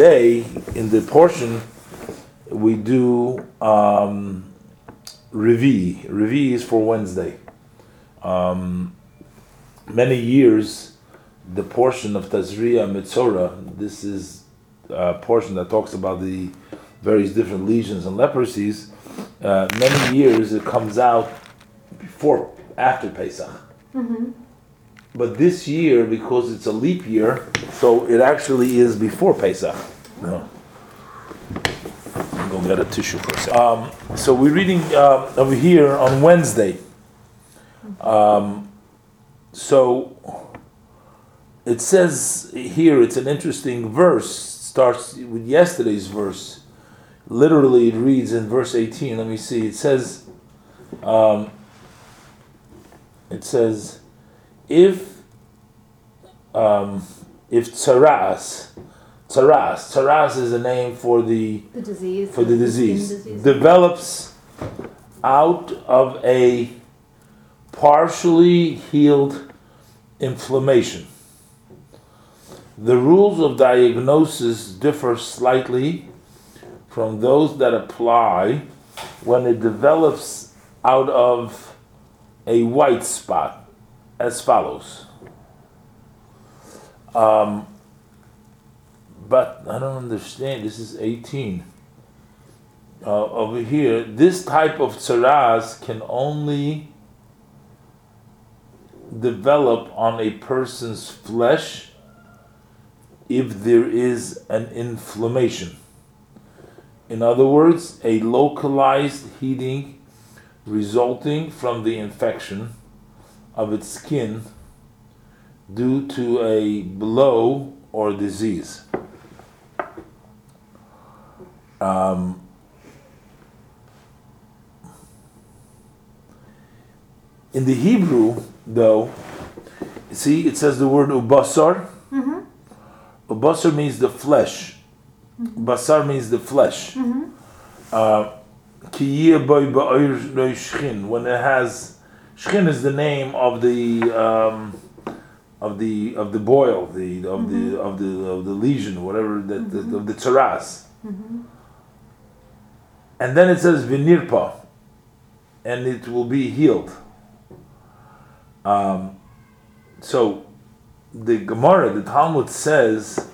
today in the portion we do um, Revi. Revi is for Wednesday. Um, many years, the portion of Tazria Metzora, this is a portion that talks about the various different lesions and leprosies. Uh, many years it comes out before, after Pesach. But this year, because it's a leap year, so it actually is before Pesach. No. Go get a tissue for a second. Um, so we're reading uh, over here on Wednesday. Um, so it says here, it's an interesting verse. Starts with yesterday's verse. Literally, it reads in verse 18. Let me see. It says, um, it says, if um, if tsaras, tsaras, tsaras is a name for the The disease. for the skin disease, disease. develops out of a partially healed inflammation. The rules of diagnosis differ slightly from those that apply when it develops out of a white spot as follows. Um, but I don't understand. This is 18. Uh, over here, this type of tsaras can only develop on a person's flesh if there is an inflammation. In other words, a localized heating resulting from the infection of its skin due to a blow or disease. Um, in the Hebrew, though, see, it says the word ubasar. Ubasar means the flesh. Basar means the flesh. Uh, boy ba'or. When it has shchin is the name of the um, of the of the boil, the of the of the of the lesion, whatever that the, of the tsaras. And then it says vinirpa, and it will be healed. Um, so the Gemara, the Talmud says,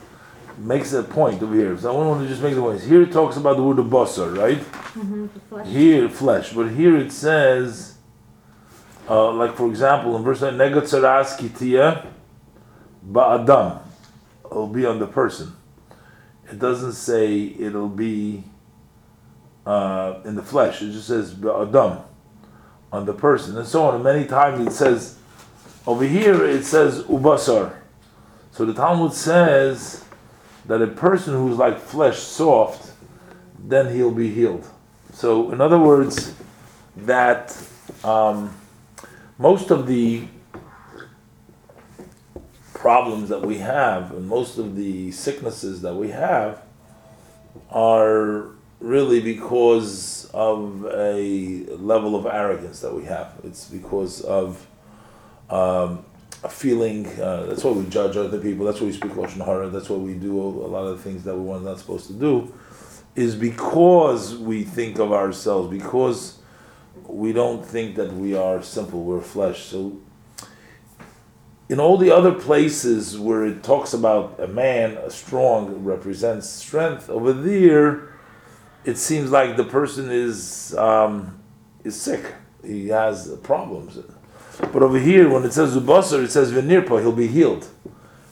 makes a point over here. So I want to just make the point. Here it talks about the word of basar, right? Mhm, the flesh. Here, flesh. But here it says, uh, like for example, in verse 9, Negatzaras kitia ba'adam. It'll be on the person. It doesn't say it'll be uh, in the flesh. It just says ba'adam, on the person, and so on. And many times it says, over here it says ubasar. So the Talmud says that a person who's like flesh soft, then he'll be healed. So, in other words, that um, most of the problems that we have and most of the sicknesses that we have are really because of a level of arrogance that we have. It's because of um, a feeling. Uh, that's why we judge other people. That's why we speak lashon hara. That's why we do a lot of the things that we were not supposed to do. Is because we think of ourselves because we don't think that we are simple. We're flesh. So in all the other places where it talks about a man, a strong represents strength. Over there, it seems like the person is um, is sick. He has problems. But over here, when it says Zubasar, it says Venirpa, he'll be healed.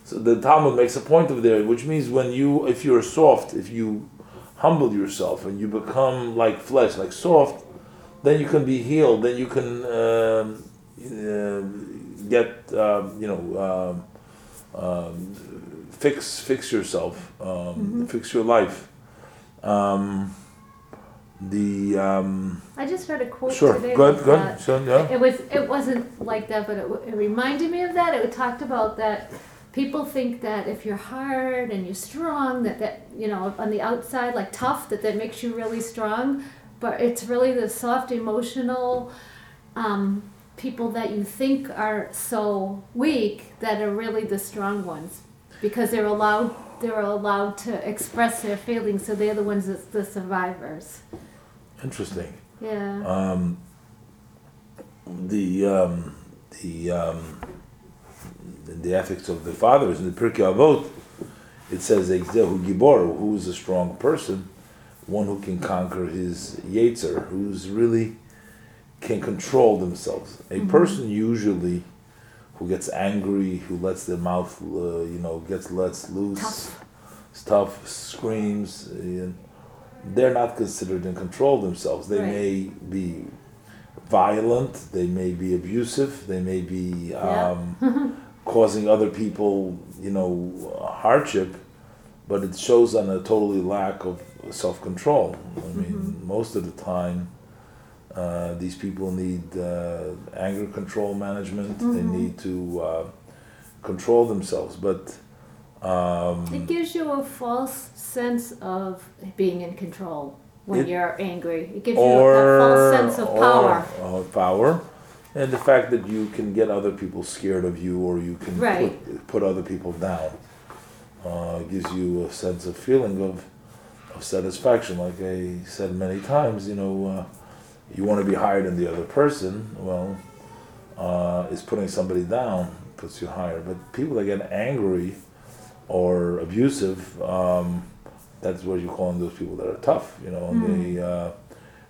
So the Talmud makes a point of there, which means when you, if you're soft, if you humble yourself and you become like flesh, like soft, then you can be healed. Then you can um, uh, get, um, you know, um, um, fix fix yourself, um, fix your life. Um, the um, I just heard a quote sure, today. good, that- good, so yeah. It was. It wasn't like that, but it, it reminded me of that. It talked about that. People think that if you're hard and you're strong, that that you know on the outside, like tough, that that makes you really strong. But it's really the soft, emotional um, people that you think are so weak that are really the strong ones, because they're allowed. they're allowed to express their feelings, so they're the ones that's the survivors. Interesting. Yeah. Um, the um, the um, the ethics of the fathers in the Pirkei Avot, it says Gibor, who is a strong person, one who can conquer his Yetzer, who's really can control themselves. A person usually who gets angry, who lets their mouth, uh, you know, gets lets loose, Tough. stuff, screams, and they're not considered in control themselves. They Right. may be violent, they may be abusive, they may be Yeah. um, causing other people, you know, hardship, but it shows on a totally lack of self control. I mean, most of the time, uh, these people need uh, anger control management. They need to uh, control themselves, but. Um, It gives you a false sense of being in control when It- you're angry. It gives you a, false sense of power. Or, uh, power, and the fact that you can get other people scared of you, or you can Right. put, put other people down, uh, gives you a sense of feeling of of satisfaction. Like I said many times, you know, uh, you want to be higher than the other person. Well, uh, is putting somebody down puts you higher. But people that get angry or abusive, um, that's what you call calling those people that are tough, you know. And they, uh,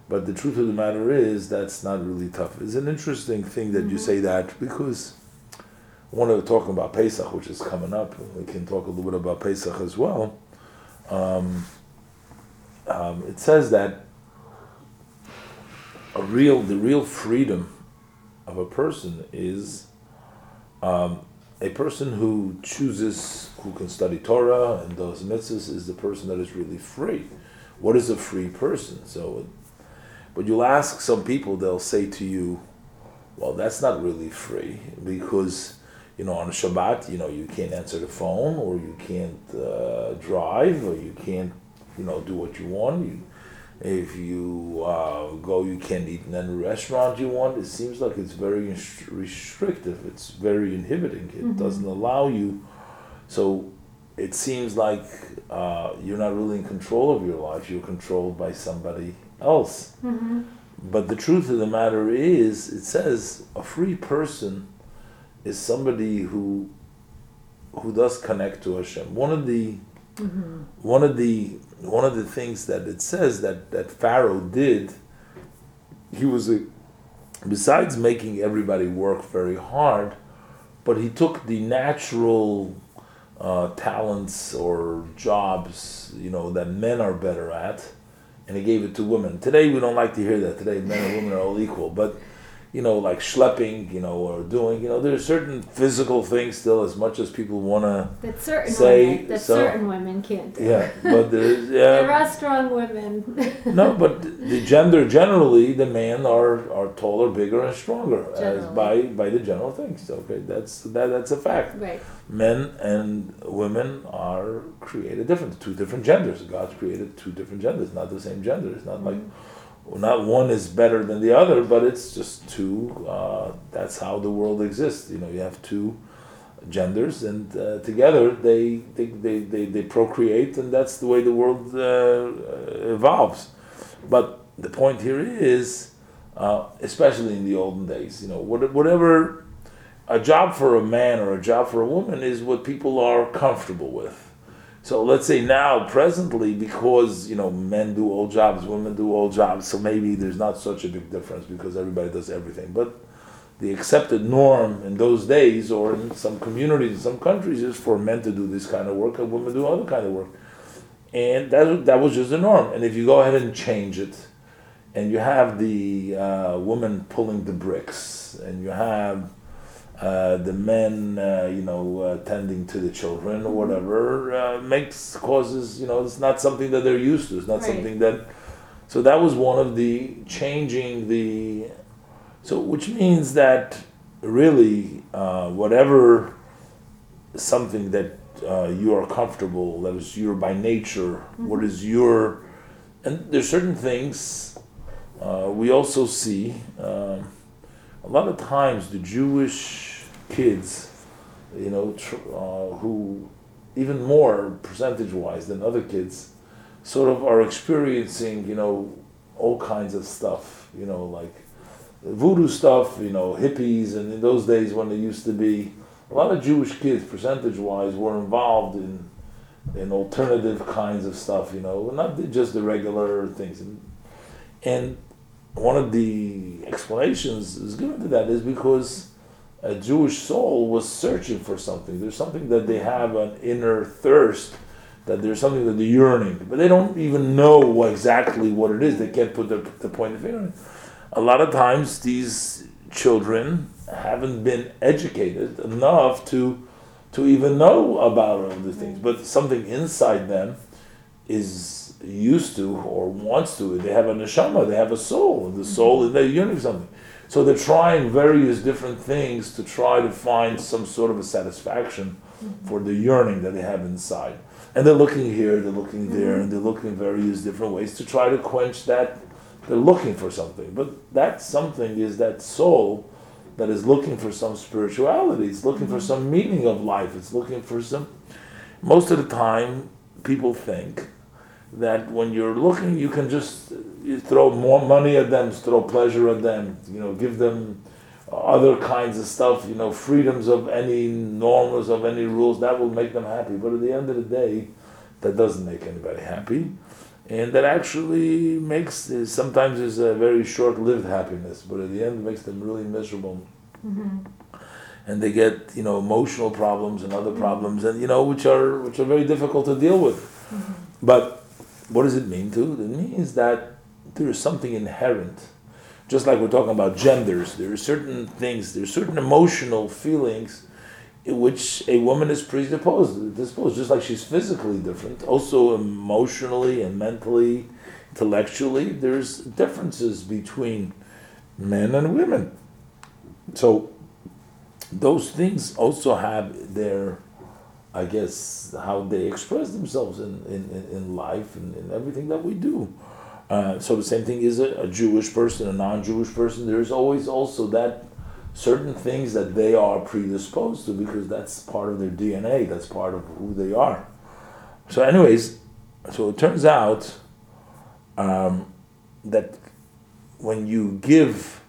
but the truth of the matter is that's not really tough. It's an interesting thing that you say that because when we're talking about Pesach, which is coming up, we can talk a little bit about Pesach as well. Um, um, it says that a real, the real freedom of a person is um, a person who chooses, who can study Torah and does mitzvahs, is the person that is really free. What is a free person? So, but you'll ask some people, they'll say to you, well, that's not really free because, you know, on Shabbat, you know, you can't answer the phone or you can't uh, drive or you can't, you know, do what you want. You, if you uh, go, you can't eat in any restaurant you want. It seems like it's very inst- restrictive. It's very inhibiting. It doesn't allow you. So it seems like uh, you're not really in control of your life. You're controlled by somebody else. But the truth of the matter is, it says a free person is somebody who who does connect to Hashem. One of the one of the one of the things that it says that that Pharaoh did, he was a besides making everybody work very hard, but he took the natural uh, talents or jobs, you know, that men are better at, and he gave it to women. Today we don't like to hear that. Today men and women are all equal, but you know, like schlepping, you know, or doing, you know, there's certain physical things still, as much as people want to, That certain Say women, that so. certain women can't do. yeah, but there's, There yeah, are strong women. no, but the gender generally, the men are are taller, bigger, and stronger as by by the general things. Okay, that's that that's a fact. right. Men and women are created different, two different genders. God's created two different genders, not the same gender. It's not like mm-hmm. Not one is better than the other, but it's just two. Uh, that's how the world exists. You know, you have two genders, and uh, together they they, they, they they procreate, and that's the way the world uh, evolves. But the point here is, uh, especially in the olden days, you know, whatever a job for a man or a job for a woman is what people are comfortable with. So let's say now, presently, because you know men do all jobs, women do all jobs, so maybe there's not such a big difference because everybody does everything. But the accepted norm in those days, or in some communities, in some countries, is for men to do this kind of work and women do other kind of work, and that that was just the norm. And if you go ahead and change it, and you have the uh, woman pulling the bricks, and you have uh, the men, uh, you know, uh, tending to the children or whatever, uh, makes causes, you know, it's not something that they're used to. It's not Right. something that. So that was one of the changing the. So which means that really, uh, whatever something that uh, you are comfortable, that is your by nature, what is your, and there's certain things uh, we also see. Um, a lot of times the Jewish kids, you know, tr- uh, who even more percentage wise than other kids, sort of are experiencing, you know, all kinds of stuff, you know, like voodoo stuff, you know, hippies, and in those days when there used to be a lot of Jewish kids, percentage wise, were involved in in alternative kinds of stuff, you know, not just the regular things. And one of the explanations is given to that is because a Jewish soul was searching for something. There's something that they have an inner thirst, that there's something that they're yearning, but they don't even know exactly what it is. They can't put the, the point of finger on it. A lot of times, these children haven't been educated enough to to even know about all these things, mm. but something inside them is used to or wants to. They have a neshama, they have a soul, and the mm-hmm. soul is they're yearning something. So they're trying various different things to try to find some sort of a satisfaction mm-hmm. for the yearning that they have inside. And they're looking here, they're looking there, mm-hmm. and they're looking various different ways to try to quench that. They're looking for something, but that something is that soul that is looking for some spirituality. It's looking for mm-hmm. some meaning of life. It's looking for some. Most of the time, people think that when you're looking, you can just throw more money at them, throw pleasure at them, you know, give them other kinds of stuff, you know, freedoms of any norms, of any rules, that will make them happy. But at the end of the day, that doesn't make anybody happy and that actually makes sometimes is a very short-lived happiness, but at the end it makes them really miserable. Mm-hmm. And they get you know emotional problems and other problems, and you know which are which are very difficult to deal with. Mm-hmm. But what does it mean to? It means that there is something inherent, just like we're talking about genders. There are certain things, there are certain emotional feelings in which a woman is predisposed, disposed, just like she's physically different, also emotionally and mentally, intellectually, there's differences between men and women. So those things also have their, I guess, how they express themselves in, in, in life and in everything that we do. Uh, so the same thing is a, a Jewish person, a non-Jewish person. There is always also that certain things that they are predisposed to because that's part of their DNA, that's part of who they are. So, anyways, so it turns out um, that when you give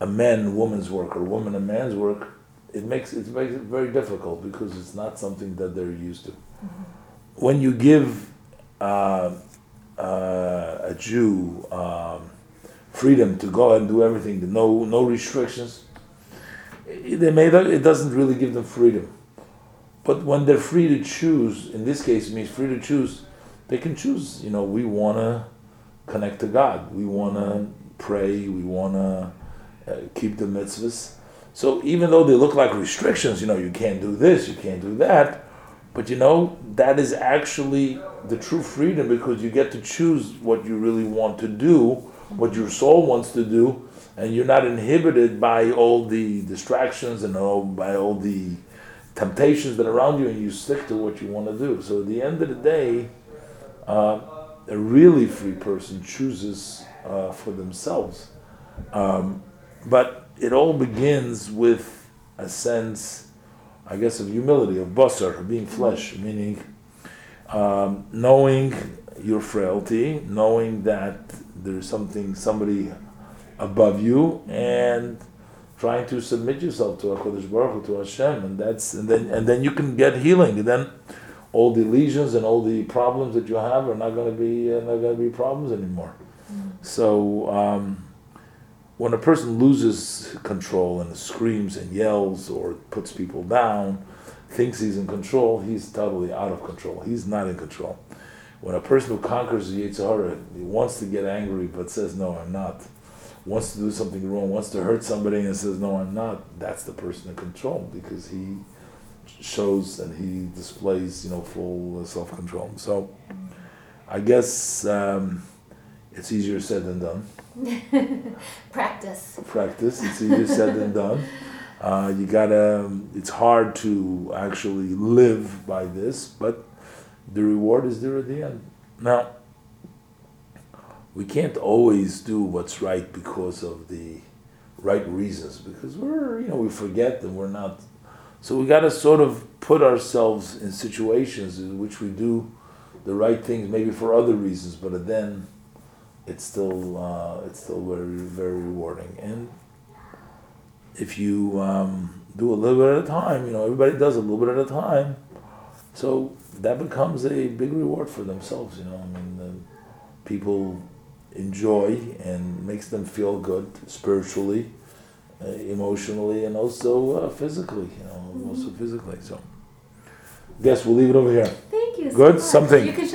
a man woman's work or woman a man's work, it makes it makes it very difficult because it's not something that they're used to. Mm-hmm. When you give uh, uh, a Jew um, freedom to go and do everything, no no restrictions, they made it doesn't really give them freedom. But when they're free to choose, in this case, it means free to choose, they can choose. You know, we want to connect to God. We want to pray. We want to uh, keep the mitzvahs. So even though they look like restrictions, you know, you can't do this, you can't do that, but you know, that is actually the true freedom because you get to choose what you really want to do, what your soul wants to do, and you're not inhibited by all the distractions and all by all the temptations that are around you, and you stick to what you want to do. So at the end of the day, uh, a really free person chooses uh, for themselves, um, but it all begins with a sense, I guess, of humility, of basar, being flesh, meaning um, knowing your frailty, knowing that there's something somebody above you and trying to submit yourself to Hakadosh Baruch Hu, to Hashem, and that's and then and then you can get healing, and then all the lesions and all the problems that you have are not going to be uh, not going to be problems anymore. Mm. So um, when a person loses control and screams and yells or puts people down, thinks he's in control, he's totally out of control. He's not in control. When a person who conquers the Yetzer Hara, he wants to get angry but says, "No, I'm not." wants to do something wrong, wants to hurt somebody, and says, "No, I'm not." That's the person in control because he shows and he displays, you know, full self control. So, I guess um, it's easier said than done. Practice. Practice. It's easier said than done. Uh, you gotta. It's hard to actually live by this, but the reward is there at the end. Now we can't always do what's right because of the right reasons because we're you know we forget and we're not So we got to sort of put ourselves in situations in which we do the right things, maybe for other reasons, but then it's still uh, it's still very very rewarding. And if you um, do a little bit at a time, you know everybody does a little bit at a time, so that becomes a big reward for themselves. You know, I mean, the people enjoy and makes them feel good spiritually, uh, emotionally, and also uh, physically. You know, also physically. So, guess we'll leave it over here. Thank you. so Good? much. Something. You can